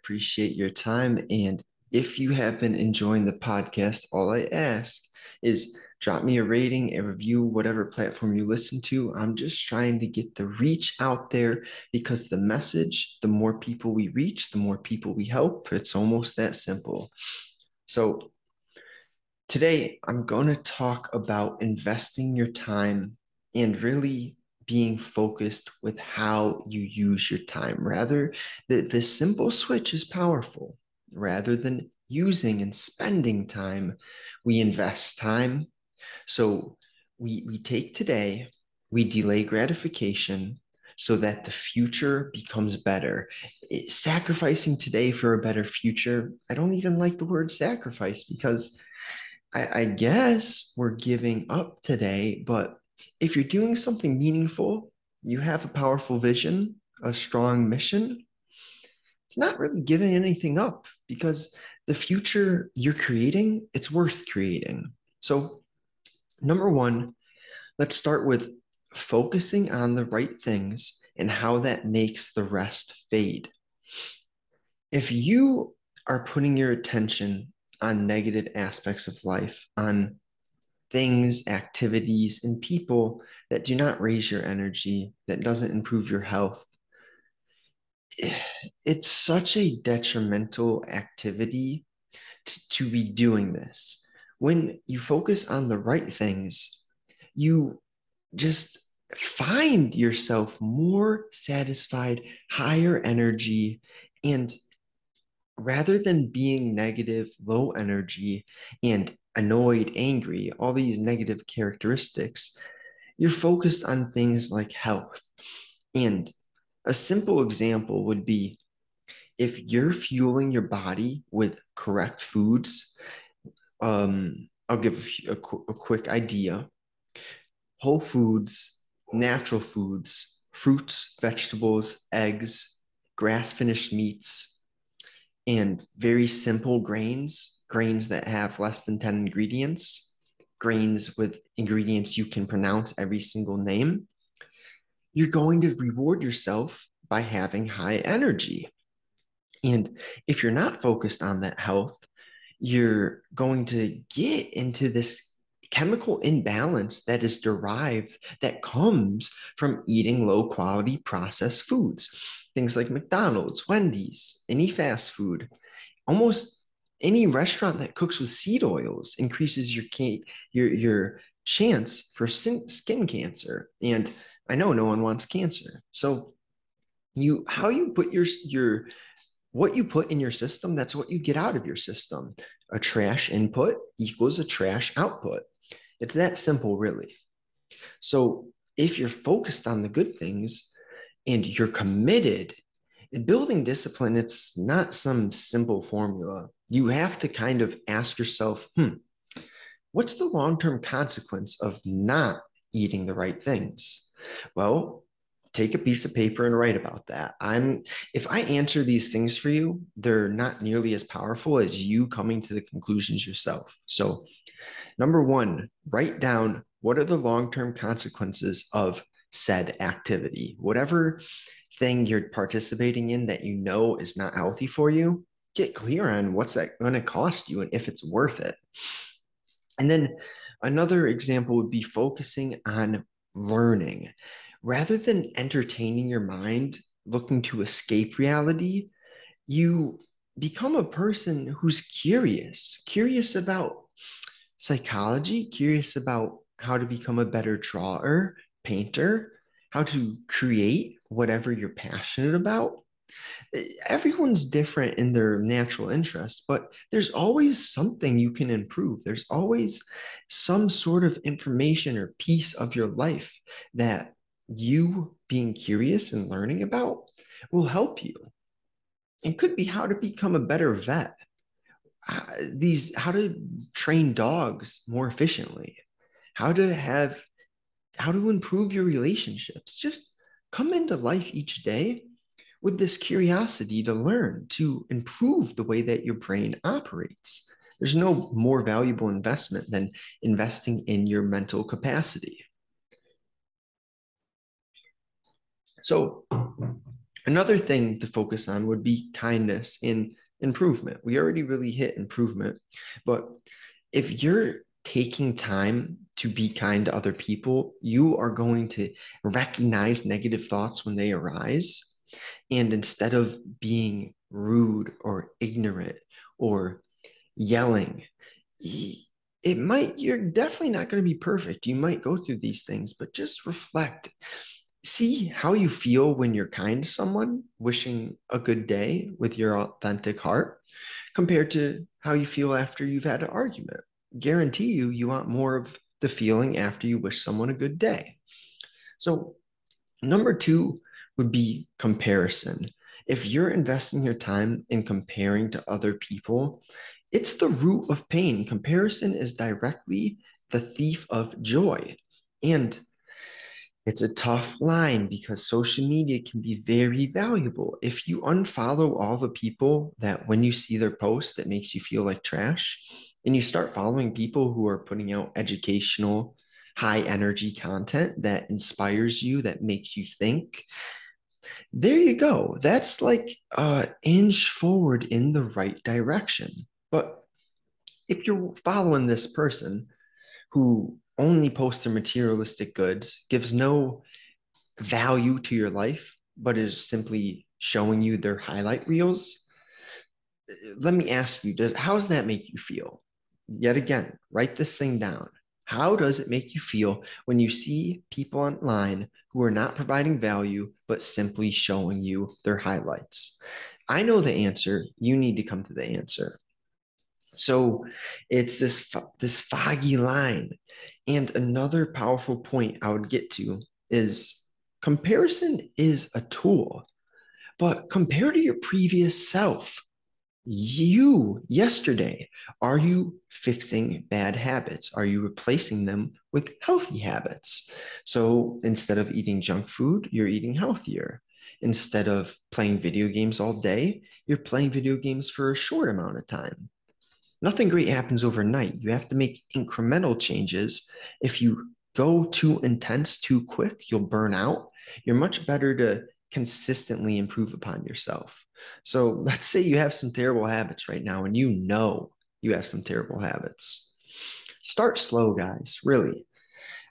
appreciate your time. And if you have been enjoying the podcast, all I ask is drop me a rating, a review, whatever platform you listen to. I'm just trying to get the reach out there because the message, the more people we reach, the more people we help. It's almost that simple. So, today I'm going to talk about investing your time and really being focused with how you use your time. Rather, the, the simple switch is powerful. Rather than using and spending time, we invest time. So we, we take today, we delay gratification so that the future becomes better. It, sacrificing today for a better future, I don't even like the word sacrifice because I, I guess we're giving up today, but if you're doing something meaningful, you have a powerful vision, a strong mission, it's not really giving anything up because the future you're creating, it's worth creating. So, number one, let's start with focusing on the right things and how that makes the rest fade. If you are putting your attention on negative aspects of life, on things, activities, and people that do not raise your energy, that doesn't improve your health. It's such a detrimental activity to, to be doing this. When you focus on the right things, you just find yourself more satisfied, higher energy, and rather than being negative, low energy, and annoyed, angry, all these negative characteristics, you're focused on things like health. And a simple example would be if you're fueling your body with correct foods, um, I'll give a, a quick idea. Whole foods, natural foods, fruits, vegetables, eggs, grass finished meats, and very simple grains grains that have less than 10 ingredients, grains with ingredients you can pronounce every single name, you're going to reward yourself by having high energy. And if you're not focused on that health, you're going to get into this chemical imbalance that is derived that comes from eating low quality processed foods things like mcdonald's wendy's any fast food almost any restaurant that cooks with seed oils increases your your your chance for skin cancer. And i know no one wants cancer. So you how you put your your what you put in your system that's what you get out of your system. A trash input equals a trash output. It's that simple really. So if you're focused on the good things and you're committed building discipline it's not some simple formula you have to kind of ask yourself, hmm, what's the long term consequence of not eating the right things? Well, take a piece of paper and write about that. I'm if I answer these things for you, they're not nearly as powerful as you coming to the conclusions yourself. So, number 1, write down what are the long-term consequences of said activity. Whatever thing you're participating in that you know is not healthy for you, get clear on what's that going to cost you and if it's worth it. And then another example would be focusing on learning rather than entertaining your mind, looking to escape reality. You become a person who's curious, curious about psychology, curious about how to become a better drawer, painter, how to create whatever you're passionate about everyone's different in their natural interest, but there's always something you can improve. There's always some sort of information or piece of your life that you being curious and learning about will help you. It could be how to become a better vet, these how to train dogs more efficiently, how to have how to improve your relationships. Just come into life each day with this curiosity to learn, to improve the way that your brain operates. There's no more valuable investment than investing in your mental capacity. So, Another thing to focus on would be kindness and improvement. We already really hit improvement, but if you're taking time to be kind to other people, you are going to recognize negative thoughts when they arise. And instead of being rude or ignorant or yelling, it might, you're definitely not going to be perfect. You might go through these things, but just reflect. See how you feel when you're kind to someone, wishing a good day with your authentic heart, compared to how you feel after you've had an argument guarantee you you want more of the feeling after you wish someone a good day. So, number two would be comparison. If you're investing your time in comparing to other people, it's the root of pain. Comparison is directly the thief of joy. And it's a tough line because social media can be very valuable. If you unfollow all the people that when you see their post that makes you feel like trash, and you start following people who are putting out educational, high energy content that inspires you, that makes you think, there you go. That's like an inch forward in the right direction. But if you're following this person who only posts their materialistic goods, gives no value to your life, but is simply showing you their highlight reels, let me ask you, does how does that make you feel? yet again, write this thing down. How does it make you feel when you see people online who are not providing value, but simply showing you their highlights? I know the answer. You need to come to the answer. So it's this, this foggy line. And another powerful point I would get to is comparison is a tool, but compare to your previous self you yesterday are you fixing bad habits? Are you replacing them with healthy habits? So instead of eating junk food you're eating healthier. Instead of playing video games all day you're playing video games for a short amount of time. Nothing great happens overnight. You have to make incremental changes. If you go too intense too quick you'll burn out. You're much better to consistently improve upon yourself so let's say you have some terrible habits right now and you know you have some terrible habits. Start slow, guys, really.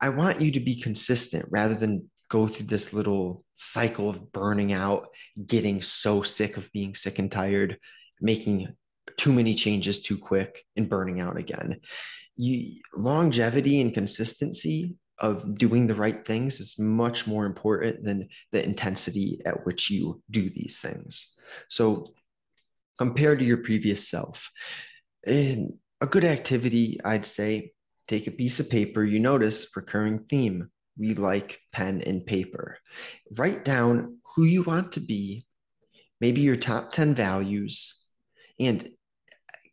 I want you to be consistent rather than go through this little cycle of burning out, getting so sick of being sick and tired, making too many changes too quick and burning out again. You, longevity and consistency of doing the right things is much more important than the intensity at which you do these things. So, compared to your previous self, in a good activity, I'd say take a piece of paper. You notice recurring theme. We like pen and paper. Write down who you want to be, maybe your top 10 values, and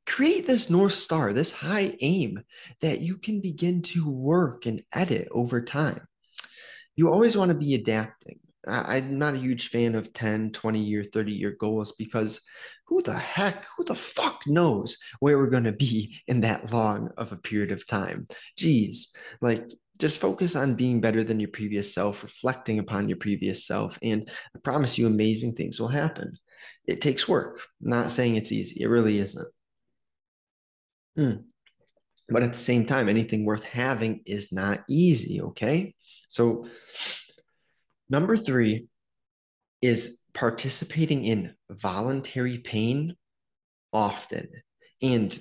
create this North Star, this high aim that you can begin to work and edit over time. You always want to be adapting. I'm not a huge fan of 10, 20 year, 30 year goals because who the heck, who the fuck knows where we're going to be in that long of a period of time? Geez, like just focus on being better than your previous self, reflecting upon your previous self, and I promise you amazing things will happen. It takes work. I'm not saying it's easy, it really isn't. Hmm. But at the same time, anything worth having is not easy, okay? So Number three is participating in voluntary pain often. And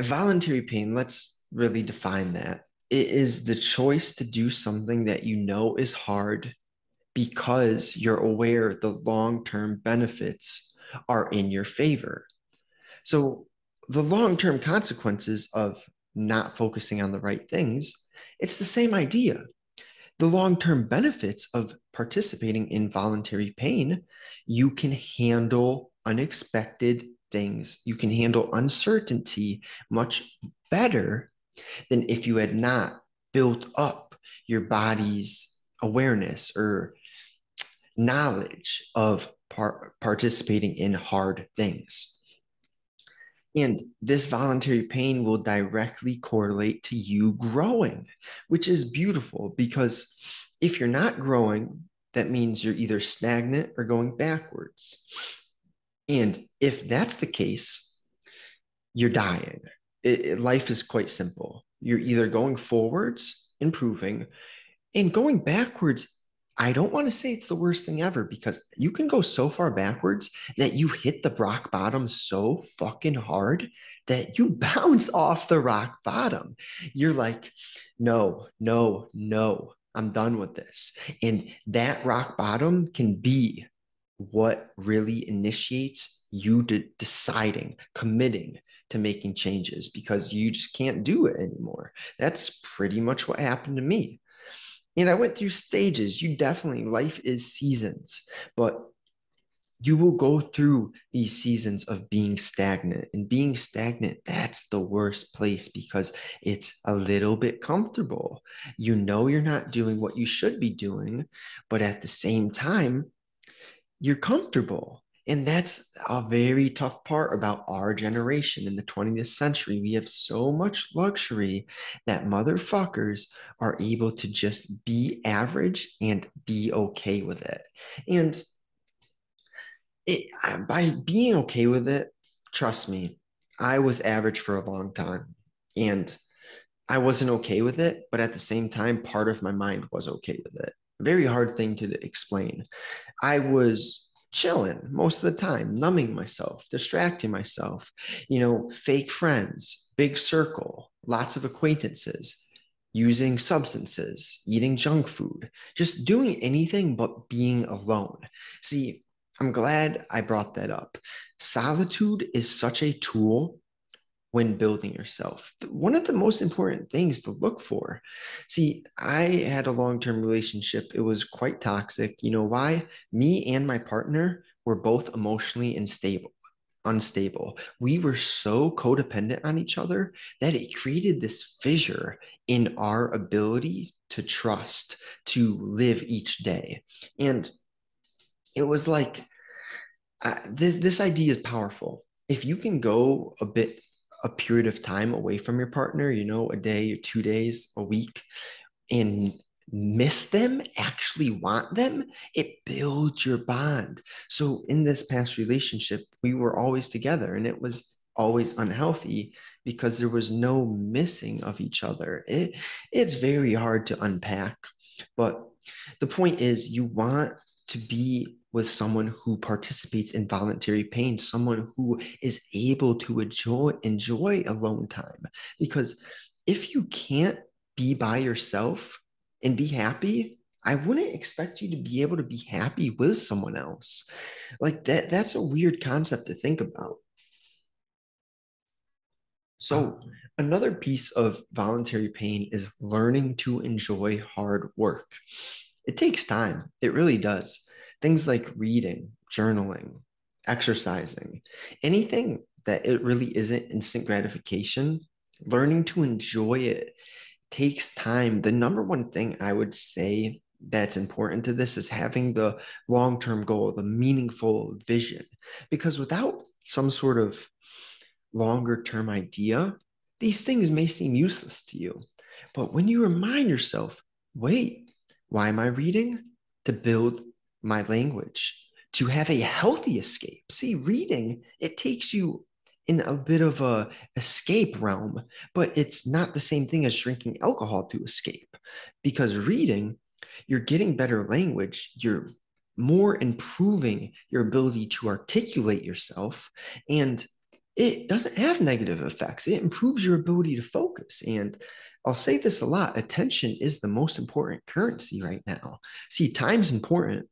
voluntary pain, let's really define that. It is the choice to do something that you know is hard because you're aware the long term benefits are in your favor. So, the long term consequences of not focusing on the right things, it's the same idea the long term benefits of participating in voluntary pain, you can handle unexpected things. You can handle uncertainty much better than if you had not built up your body's awareness or knowledge of par- participating in hard things. And this voluntary pain will directly correlate to you growing, which is beautiful because if you're not growing, that means you're either stagnant or going backwards. And if that's the case, you're dying. It, it, life is quite simple. You're either going forwards, improving, and going backwards. I don't want to say it's the worst thing ever because you can go so far backwards that you hit the rock bottom so fucking hard that you bounce off the rock bottom. You're like, no, no, no, I'm done with this. And that rock bottom can be what really initiates you to deciding, committing to making changes because you just can't do it anymore. That's pretty much what happened to me. And I went through stages. You definitely, life is seasons, but you will go through these seasons of being stagnant and being stagnant that's the worst place because it's a little bit comfortable you know you're not doing what you should be doing but at the same time you're comfortable and that's a very tough part about our generation in the 20th century. We have so much luxury that motherfuckers are able to just be average and be okay with it. And it, by being okay with it, trust me, I was average for a long time and I wasn't okay with it. But at the same time, part of my mind was okay with it. Very hard thing to explain. I was chilling most of the time, numbing myself, distracting myself, you know, fake friends, big circle, lots of acquaintances, using substances, eating junk food, just doing anything but being alone. See, I'm glad I brought that up. Solitude is such a tool when building yourself. One of the most important things to look for. See, I had a long term relationship. It was quite toxic. You know why? Me and my partner were both emotionally unstable. Unstable. We were so codependent on each other that it created this fissure in our ability to trust, to live each day. And it was like uh, this, this idea is powerful. If you can go a bit a period of time away from your partner, you know, a day or two days, a week, and miss them, actually want them, it builds your bond. So in this past relationship, we were always together and it was always unhealthy because there was no missing of each other. It, it's very hard to unpack. But the point is, you want to be with someone who participates in voluntary pain, someone who is able to enjoy, enjoy alone time. Because if you can't be by yourself and be happy, I wouldn't expect you to be able to be happy with someone else. Like that, that's a weird concept to think about. So, another piece of voluntary pain is learning to enjoy hard work. It takes time, it really does. Things like reading, journaling, exercising, anything that it really isn't instant gratification, learning to enjoy it takes time. The number one thing I would say that's important to this is having the long term goal, the meaningful vision. Because without some sort of longer term idea, these things may seem useless to you. But when you remind yourself, wait, why am I reading? To build my language, to have a healthy escape. See, reading, it takes you in a bit of a escape realm, but it's not the same thing as drinking alcohol to escape. Because reading, you're getting better language, you're more improving your ability to articulate yourself and it doesn't have negative effects. It improves your ability to focus. And I'll say this a lot attention is the most important currency right now. See, time's important,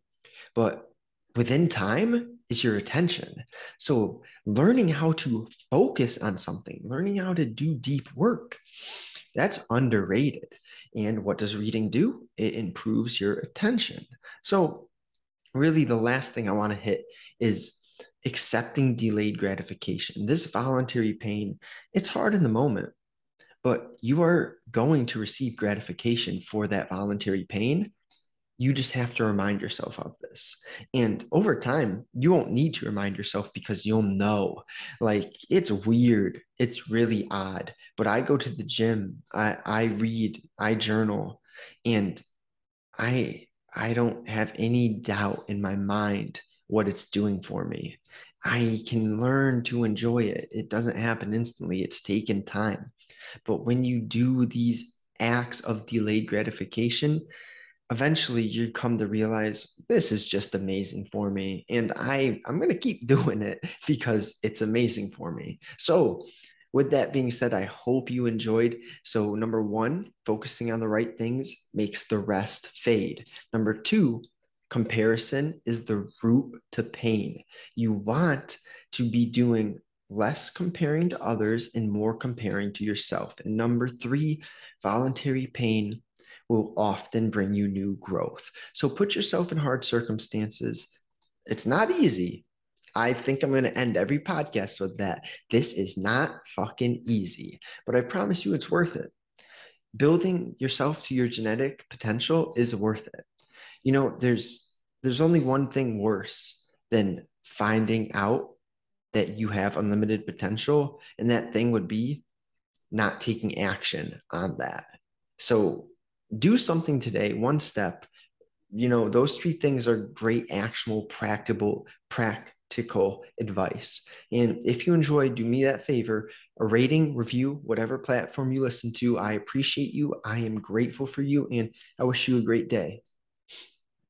but within time is your attention. So, learning how to focus on something, learning how to do deep work, that's underrated. And what does reading do? It improves your attention. So, really, the last thing I want to hit is accepting delayed gratification. This voluntary pain, it's hard in the moment, but you are going to receive gratification for that voluntary pain you just have to remind yourself of this. And over time, you won't need to remind yourself because you'll know. Like it's weird. It's really odd. But I go to the gym, I, I read, I journal, and I I don't have any doubt in my mind what it's doing for me. I can learn to enjoy it. It doesn't happen instantly, it's taken time. But when you do these acts of delayed gratification, eventually you come to realize this is just amazing for me and i i'm going to keep doing it because it's amazing for me. So with that being said i hope you enjoyed. So number one focusing on the right things makes the rest fade. Number two comparison is the root to pain. You want to be doing less comparing to others and more comparing to yourself. And number three voluntary pain will often bring you new growth. So put yourself in hard circumstances. It's not easy. I think I'm going to end every podcast with that. This is not fucking easy, but I promise you it's worth it. Building yourself to your genetic potential is worth it. You know, there's there's only one thing worse than finding out that you have unlimited potential and that thing would be not taking action on that. So do something today, one step. You know, those three things are great, actual, practical, practical advice. And if you enjoy, do me that favor a rating, review, whatever platform you listen to. I appreciate you. I am grateful for you, and I wish you a great day.